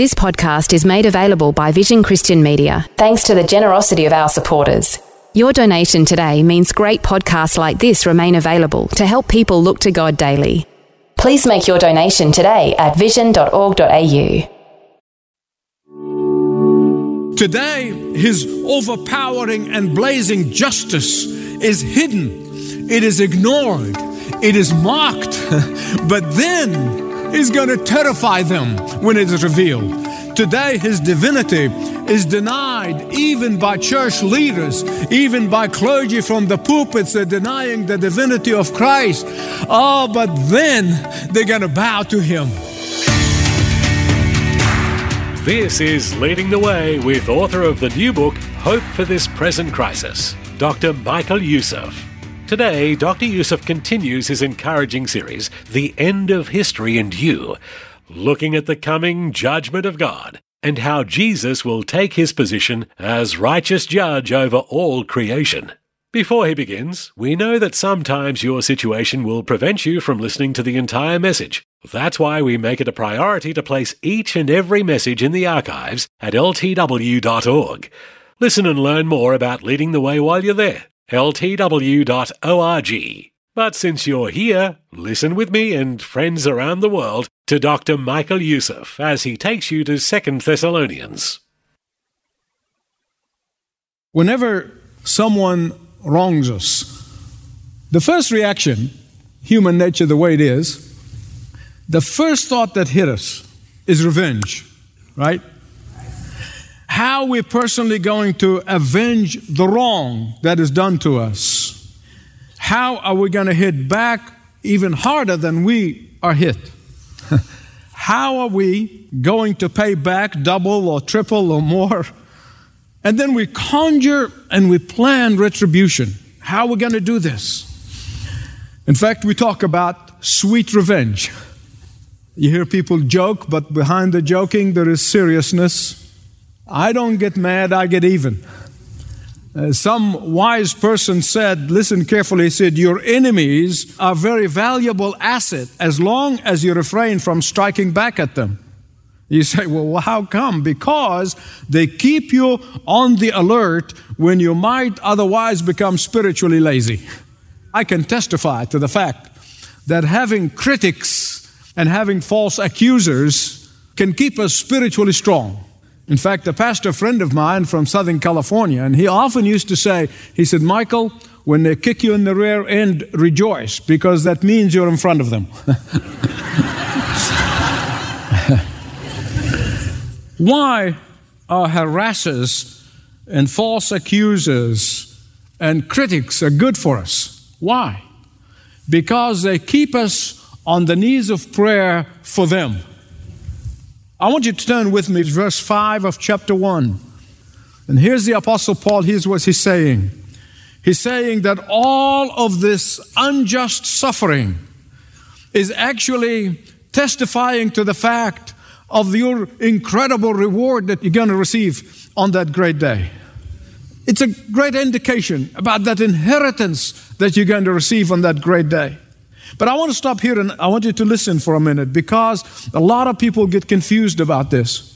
This podcast is made available by Vision Christian Media thanks to the generosity of our supporters. Your donation today means great podcasts like this remain available to help people look to God daily. Please make your donation today at vision.org.au. Today, his overpowering and blazing justice is hidden, it is ignored, it is mocked, but then He's going to terrify them when it is revealed. Today, his divinity is denied even by church leaders, even by clergy from the pulpits. They're denying the divinity of Christ. Oh, but then they're going to bow to him. This is Leading the Way with author of the new book, Hope for This Present Crisis, Dr. Michael Youssef. Today, Dr. Youssef continues his encouraging series, The End of History and You, looking at the coming judgment of God and how Jesus will take his position as righteous judge over all creation. Before he begins, we know that sometimes your situation will prevent you from listening to the entire message. That's why we make it a priority to place each and every message in the archives at ltw.org. Listen and learn more about leading the way while you're there ltw.org. But since you're here, listen with me and friends around the world to Dr. Michael Youssef as he takes you to 2 Thessalonians. Whenever someone wrongs us, the first reaction, human nature the way it is, the first thought that hit us is revenge, right? How are we're personally going to avenge the wrong that is done to us. How are we going to hit back even harder than we are hit? how are we going to pay back double or triple or more? And then we conjure and we plan retribution. How are we going to do this? In fact, we talk about sweet revenge. You hear people joke, but behind the joking, there is seriousness. I don't get mad, I get even. Uh, some wise person said, listen carefully, he said, Your enemies are very valuable asset as long as you refrain from striking back at them. You say, well, how come? Because they keep you on the alert when you might otherwise become spiritually lazy. I can testify to the fact that having critics and having false accusers can keep us spiritually strong. In fact, a pastor friend of mine from Southern California, and he often used to say, he said, Michael, when they kick you in the rear end, rejoice, because that means you're in front of them. Why are harassers and false accusers and critics are good for us? Why? Because they keep us on the knees of prayer for them. I want you to turn with me to verse 5 of chapter 1. And here's the Apostle Paul, here's what he's saying. He's saying that all of this unjust suffering is actually testifying to the fact of your incredible reward that you're going to receive on that great day. It's a great indication about that inheritance that you're going to receive on that great day. But I want to stop here and I want you to listen for a minute because a lot of people get confused about this.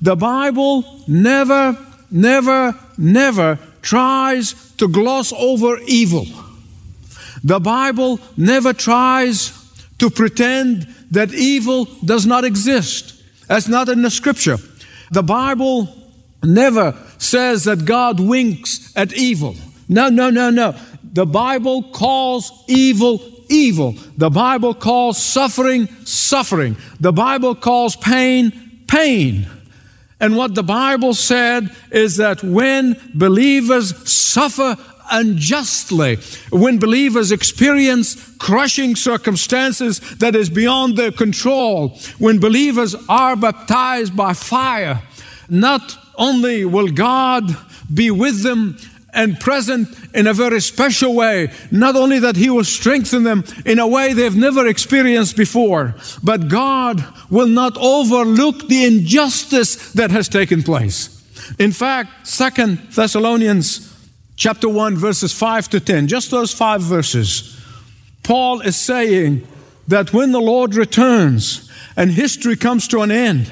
The Bible never, never, never tries to gloss over evil. The Bible never tries to pretend that evil does not exist. That's not in the scripture. The Bible never says that God winks at evil. No, no, no, no. The Bible calls evil evil. The Bible calls suffering, suffering. The Bible calls pain, pain. And what the Bible said is that when believers suffer unjustly, when believers experience crushing circumstances that is beyond their control, when believers are baptized by fire, not only will God be with them and present in a very special way. Not only that He will strengthen them in a way they've never experienced before, but God will not overlook the injustice that has taken place. In fact, Second Thessalonians chapter 1 verses 5 to 10, just those 5 verses. Paul is saying that when the Lord returns and history comes to an end,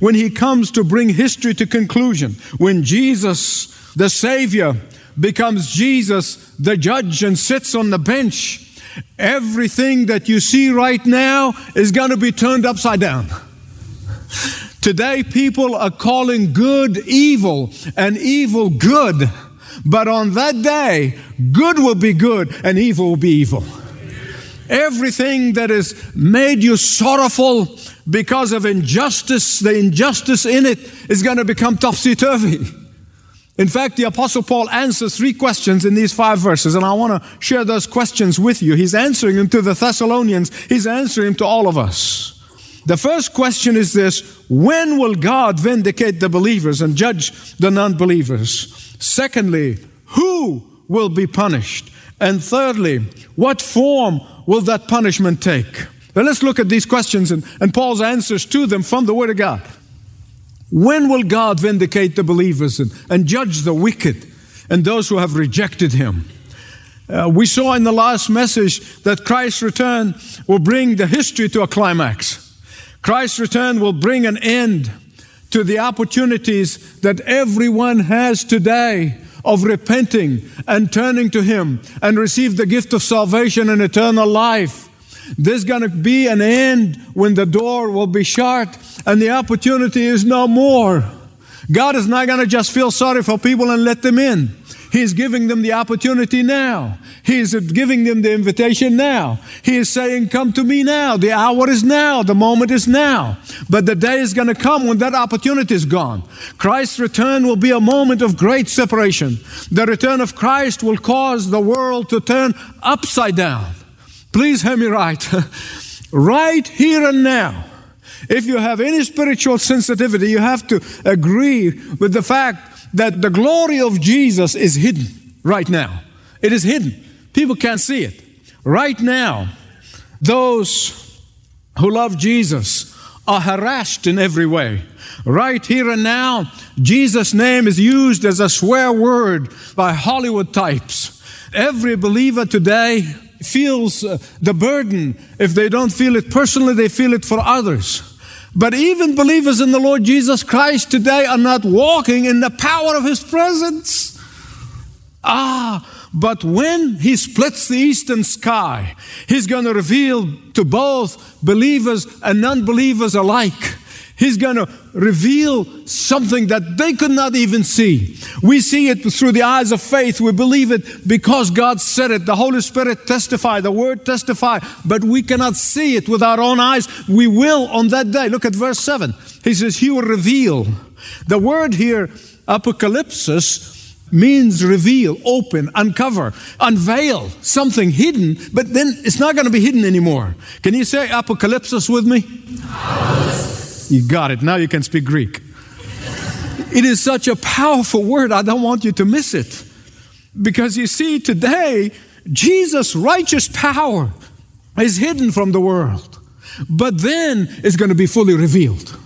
when he comes to bring history to conclusion, when Jesus, the Savior, becomes Jesus, the judge, and sits on the bench, everything that you see right now is going to be turned upside down. Today, people are calling good evil and evil good. But on that day, good will be good and evil will be evil. Everything that has made you sorrowful because of injustice, the injustice in it is going to become topsy turvy. In fact, the Apostle Paul answers three questions in these five verses, and I want to share those questions with you. He's answering them to the Thessalonians, he's answering them to all of us. The first question is this When will God vindicate the believers and judge the non believers? Secondly, who will be punished? And thirdly, what form will that punishment take? Now let's look at these questions and, and Paul's answers to them from the Word of God. When will God vindicate the believers and, and judge the wicked and those who have rejected Him? Uh, we saw in the last message that Christ's return will bring the history to a climax. Christ's return will bring an end to the opportunities that everyone has today of repenting and turning to Him and receive the gift of salvation and eternal life. There's going to be an end when the door will be shut and the opportunity is no more. God is not going to just feel sorry for people and let them in. He's giving them the opportunity now. He is giving them the invitation now. He is saying, Come to me now. The hour is now. The moment is now. But the day is going to come when that opportunity is gone. Christ's return will be a moment of great separation. The return of Christ will cause the world to turn upside down. Please hear me right. right here and now. If you have any spiritual sensitivity, you have to agree with the fact that the glory of Jesus is hidden right now. It is hidden. People can't see it. Right now, those who love Jesus are harassed in every way. Right here and now, Jesus' name is used as a swear word by Hollywood types. Every believer today feels uh, the burden. If they don't feel it personally, they feel it for others. But even believers in the Lord Jesus Christ today are not walking in the power of His presence. Ah, but when He splits the eastern sky, He's going to reveal to both believers and non believers alike He's going to reveal something that they could not even see. We see it through the eyes of faith. We believe it because God said it. The Holy Spirit testify, the Word testify, but we cannot see it with our own eyes. We will on that day. Look at verse 7. He says, He will reveal. The word here, apocalypsis, means reveal, open, uncover, unveil something hidden, but then it's not going to be hidden anymore. Can you say apocalypsis with me? You got it. Now you can speak Greek. It is such a powerful word. I don't want you to miss it. Because you see, today, Jesus' righteous power is hidden from the world, but then it's going to be fully revealed.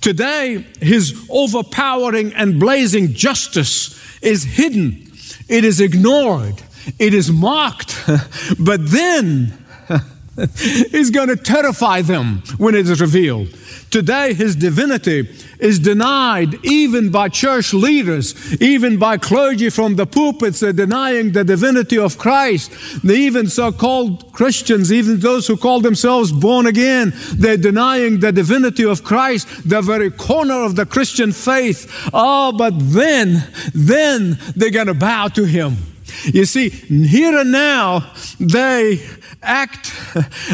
Today, his overpowering and blazing justice is hidden, it is ignored, it is mocked, but then it's going to terrify them when it is revealed. Today, his divinity is denied even by church leaders, even by clergy from the pulpits. They're denying the divinity of Christ. Even so called Christians, even those who call themselves born again, they're denying the divinity of Christ, the very corner of the Christian faith. Oh, but then, then they're going to bow to him. You see, here and now, they act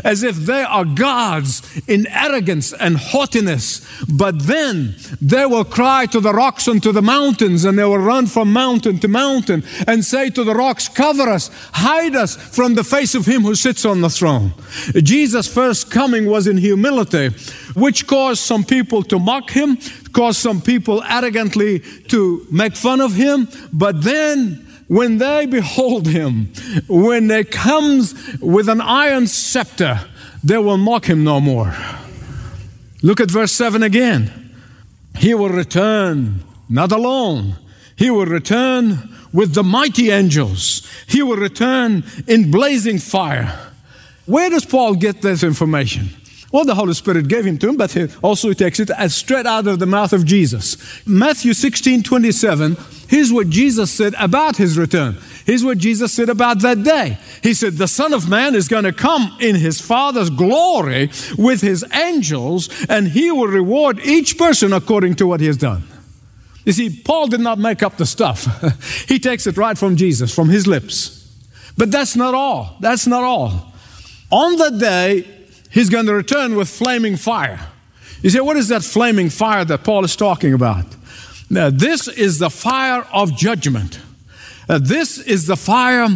as if they are gods in arrogance and haughtiness. But then they will cry to the rocks and to the mountains, and they will run from mountain to mountain and say to the rocks, Cover us, hide us from the face of him who sits on the throne. Jesus' first coming was in humility, which caused some people to mock him, caused some people arrogantly to make fun of him, but then when they behold him, when they comes with an iron scepter, they will mock him no more. Look at verse 7 again. He will return, not alone. He will return with the mighty angels. He will return in blazing fire. Where does Paul get this information? Well, the Holy Spirit gave him to him, but he also takes it as straight out of the mouth of Jesus. Matthew 16 27, here's what Jesus said about his return. Here's what Jesus said about that day. He said, The Son of Man is going to come in his Father's glory with his angels, and he will reward each person according to what he has done. You see, Paul did not make up the stuff, he takes it right from Jesus, from his lips. But that's not all. That's not all. On that day, he's going to return with flaming fire. You say, what is that flaming fire that Paul is talking about? Now, this is the fire of judgment. Uh, this is the fire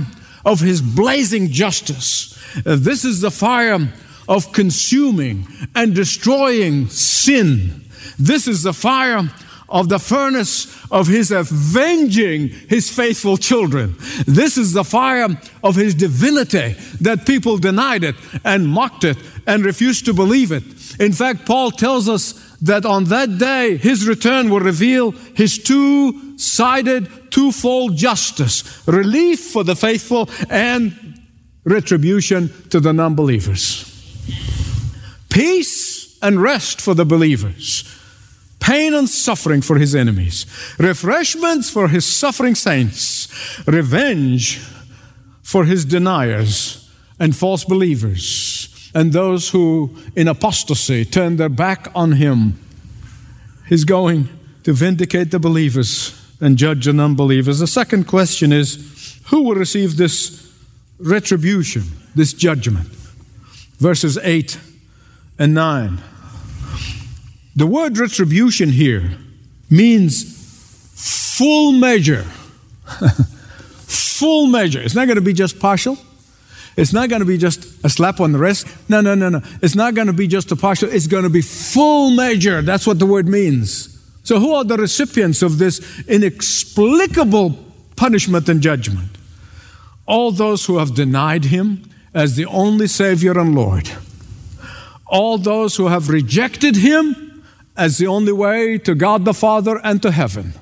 of his blazing justice. Uh, this is the fire of consuming and destroying sin. This is the fire of the furnace of his avenging his faithful children. This is the fire of his divinity that people denied it and mocked it and refused to believe it. In fact, Paul tells us that on that day his return will reveal his two sided, twofold justice relief for the faithful and retribution to the non believers. Peace and rest for the believers pain and suffering for his enemies, refreshments for his suffering saints, revenge for his deniers and false believers, and those who in apostasy turn their back on him. He's going to vindicate the believers and judge the unbelievers. The second question is who will receive this retribution, this judgment? Verses 8 and 9. The word retribution here means full measure. full measure. It's not going to be just partial. It's not going to be just a slap on the wrist. No, no, no, no. It's not going to be just a partial. It's going to be full measure. That's what the word means. So, who are the recipients of this inexplicable punishment and judgment? All those who have denied Him as the only Savior and Lord. All those who have rejected Him as the only way to God the Father and to heaven.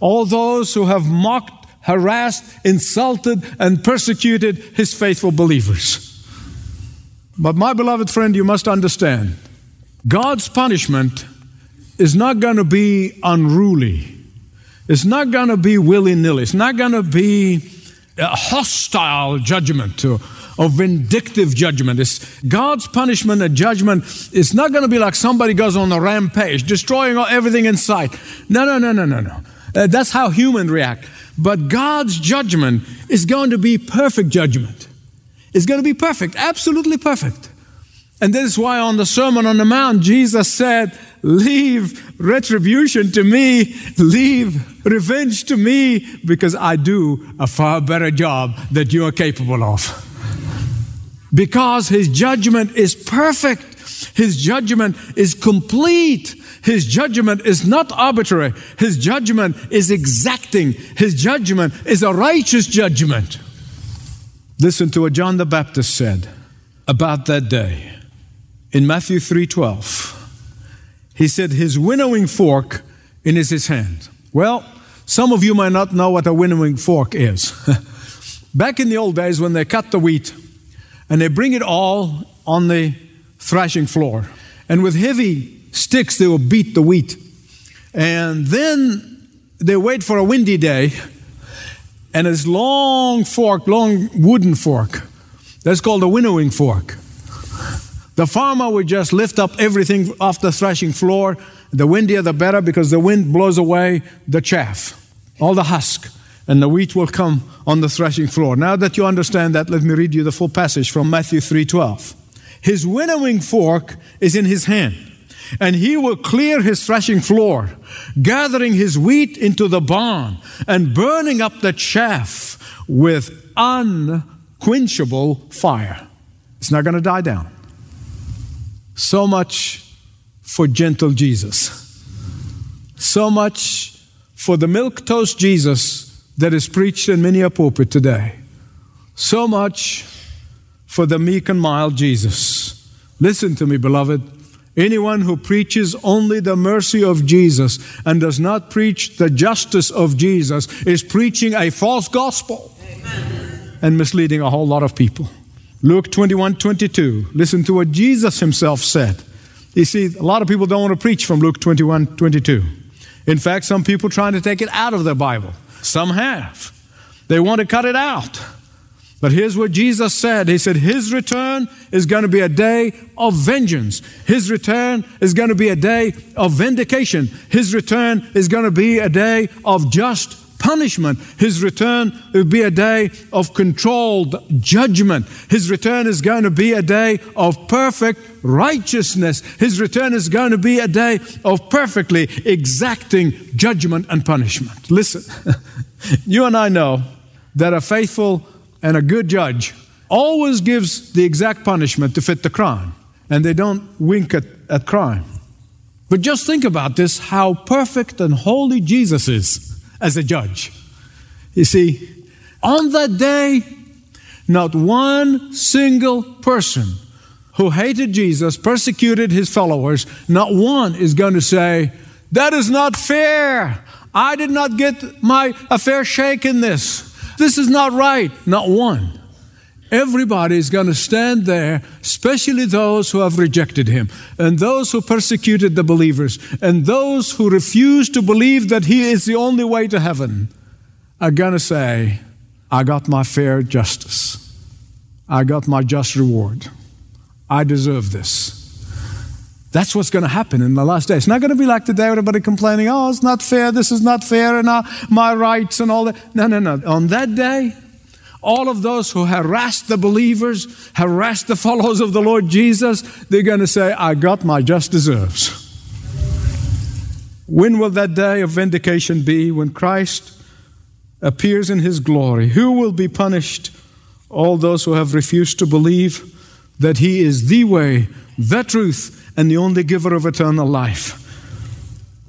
All those who have mocked, harassed, insulted, and persecuted his faithful believers. But, my beloved friend, you must understand God's punishment is not going to be unruly, it's not going to be willy nilly, it's not going to be a hostile judgment of vindictive judgment. It's God's punishment and judgment is not going to be like somebody goes on a rampage, destroying everything in sight. No, no, no, no, no, no. Uh, that's how humans react. But God's judgment is going to be perfect judgment. It's going to be perfect, absolutely perfect. And this is why on the Sermon on the Mount, Jesus said, Leave retribution to me, leave revenge to me, because I do a far better job that you are capable of because his judgment is perfect. His judgment is complete. His judgment is not arbitrary. His judgment is exacting. His judgment is a righteous judgment. Listen to what John the Baptist said about that day in Matthew 3:12. He said his winnowing fork in his hand. Well, some of you might not know what a winnowing fork is. Back in the old days when they cut the wheat, and they bring it all on the thrashing floor. And with heavy sticks, they will beat the wheat. And then they wait for a windy day, and this long fork, long wooden fork, that's called a winnowing fork. The farmer would just lift up everything off the threshing floor. The windier, the better, because the wind blows away the chaff, all the husk and the wheat will come on the threshing floor. Now that you understand that, let me read you the full passage from Matthew 3:12. His winnowing fork is in his hand, and he will clear his threshing floor, gathering his wheat into the barn and burning up the chaff with unquenchable fire. It's not going to die down. So much for gentle Jesus. So much for the milk toast Jesus that is preached in many a pulpit today. So much for the meek and mild Jesus. Listen to me, beloved. Anyone who preaches only the mercy of Jesus and does not preach the justice of Jesus is preaching a false gospel Amen. and misleading a whole lot of people. Luke 21 22. Listen to what Jesus himself said. You see, a lot of people don't want to preach from Luke 21 22. In fact, some people trying to take it out of their Bible. Some have. They want to cut it out. But here's what Jesus said He said, His return is going to be a day of vengeance. His return is going to be a day of vindication. His return is going to be a day of just punishment. His return will be a day of controlled judgment. His return is going to be a day of perfect righteousness. His return is going to be a day of perfectly exacting judgment and punishment. Listen, you and I know that a faithful and a good judge always gives the exact punishment to fit the crime, and they don't wink at, at crime. But just think about this how perfect and holy Jesus is as a judge. You see, on that day, not one single person who hated Jesus, persecuted his followers, not one is going to say, That is not fair. I did not get my a fair shake in this. This is not right. Not one. Everybody is going to stand there, especially those who have rejected him, and those who persecuted the believers, and those who refuse to believe that he is the only way to heaven, are going to say, I got my fair justice. I got my just reward. I deserve this. That's what's going to happen in the last day. It's not going to be like today, everybody complaining, oh, it's not fair, this is not fair, and uh, my rights and all that. No, no, no. On that day, all of those who harassed the believers, harassed the followers of the Lord Jesus, they're going to say, I got my just deserves. When will that day of vindication be? When Christ appears in his glory. Who will be punished? All those who have refused to believe that he is the way, the truth, and the only giver of eternal life.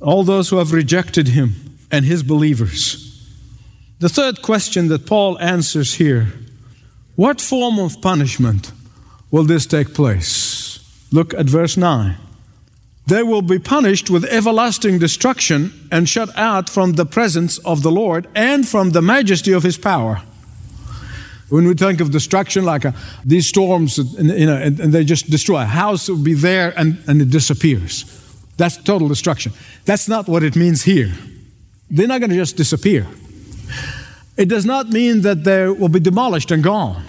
All those who have rejected him and his believers. The third question that Paul answers here what form of punishment will this take place? Look at verse 9. They will be punished with everlasting destruction and shut out from the presence of the Lord and from the majesty of his power. When we think of destruction, like a, these storms, you know, and, and, they just destroy a house, it will be there and, and it disappears. That's total destruction. That's not what it means here. They're not going to just disappear. It does not mean that they will be demolished and gone.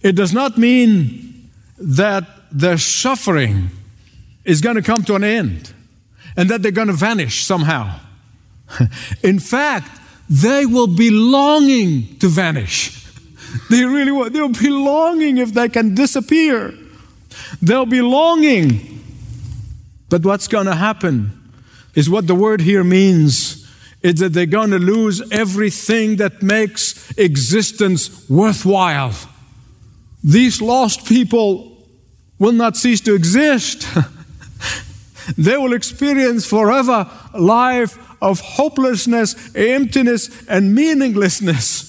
It does not mean that their suffering is going to come to an end and that they're going to vanish somehow. In fact, they will be longing to vanish. They really will. They'll be longing if they can disappear. They'll be longing. But what's going to happen is what the word here means is that they're going to lose everything that makes existence worthwhile. These lost people will not cease to exist. they will experience forever life of hopelessness, emptiness, and meaninglessness.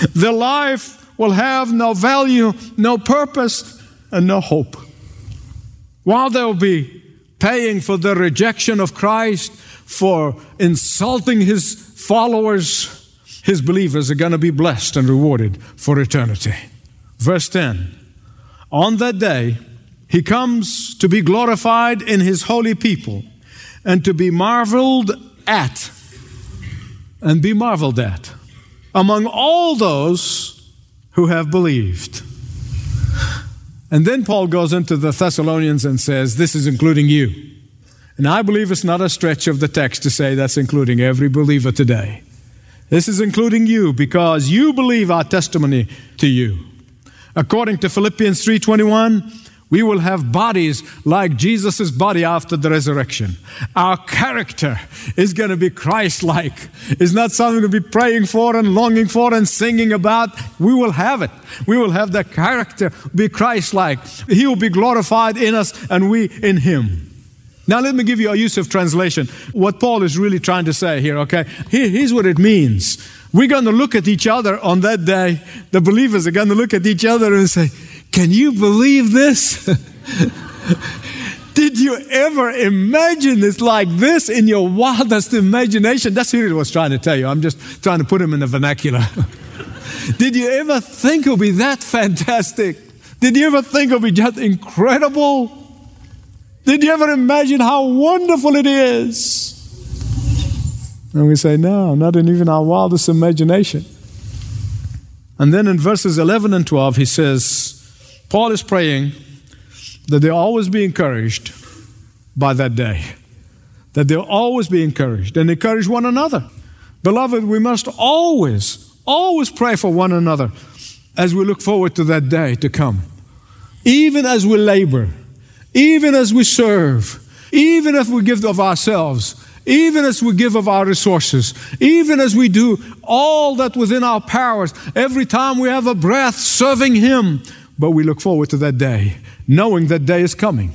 Their life will have no value, no purpose, and no hope. While they'll be paying for the rejection of Christ, for insulting his followers, his believers are going to be blessed and rewarded for eternity. Verse 10 On that day, he comes to be glorified in his holy people and to be marveled at. And be marveled at among all those who have believed. And then Paul goes into the Thessalonians and says, This is including you. And I believe it's not a stretch of the text to say that's including every believer today. This is including you because you believe our testimony to you. According to Philippians 3:21, we will have bodies like Jesus' body after the resurrection. Our character is going to be Christ like. It's not something to be praying for and longing for and singing about. We will have it. We will have the character be Christ like. He will be glorified in us and we in Him. Now, let me give you a Youssef translation. What Paul is really trying to say here, okay? Here, here's what it means. We're going to look at each other on that day. The believers are going to look at each other and say, Can you believe this? Did you ever imagine this like this in your wildest imagination? That's what he was trying to tell you. I'm just trying to put him in the vernacular. Did you ever think it would be that fantastic? Did you ever think it would be just incredible? Did you ever imagine how wonderful it is? And we say, no, not in even our wildest imagination. And then in verses 11 and 12, he says, Paul is praying that they'll always be encouraged by that day, that they'll always be encouraged and encourage one another. Beloved, we must always, always pray for one another as we look forward to that day to come. Even as we labor, even as we serve, even if we give of ourselves, even as we give of our resources, even as we do all that within our powers, every time we have a breath serving Him. But we look forward to that day knowing that day is coming.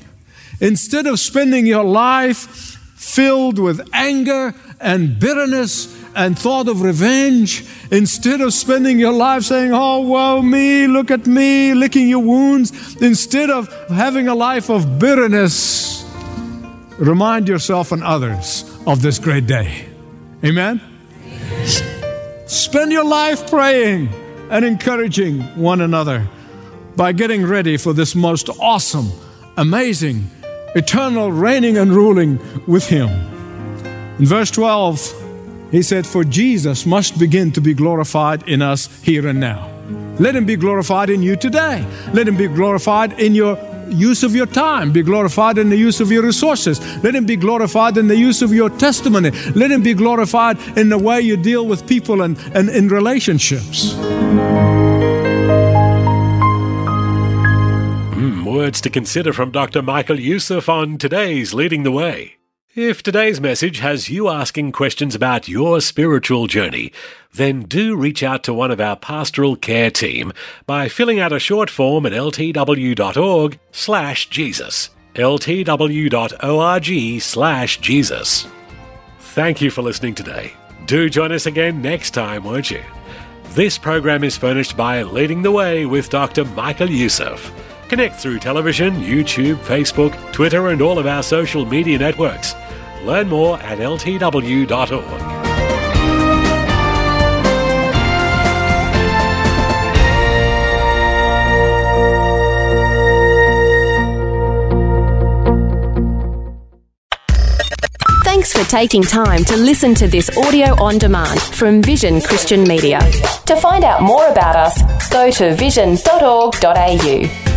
Instead of spending your life filled with anger and bitterness and thought of revenge, instead of spending your life saying, Oh, woe me, look at me, licking your wounds, instead of having a life of bitterness, remind yourself and others of this great day. Amen? Spend your life praying and encouraging one another by getting ready for this most awesome, amazing, eternal reigning and ruling with Him. In verse 12, he said, For Jesus must begin to be glorified in us here and now. Let Him be glorified in you today. Let Him be glorified in your use of your time, be glorified in the use of your resources. Let Him be glorified in the use of your testimony. Let Him be glorified in the way you deal with people and, and in relationships. Words to consider from Dr. Michael Youssef on today's Leading the Way. If today's message has you asking questions about your spiritual journey, then do reach out to one of our pastoral care team by filling out a short form at ltw.org slash Jesus. ltw.org slash Jesus. Thank you for listening today. Do join us again next time, won't you? This program is furnished by Leading the Way with Dr. Michael Youssef. Connect through television, YouTube, Facebook, Twitter, and all of our social media networks. Learn more at ltw.org. Thanks for taking time to listen to this audio on demand from Vision Christian Media. To find out more about us, go to vision.org.au.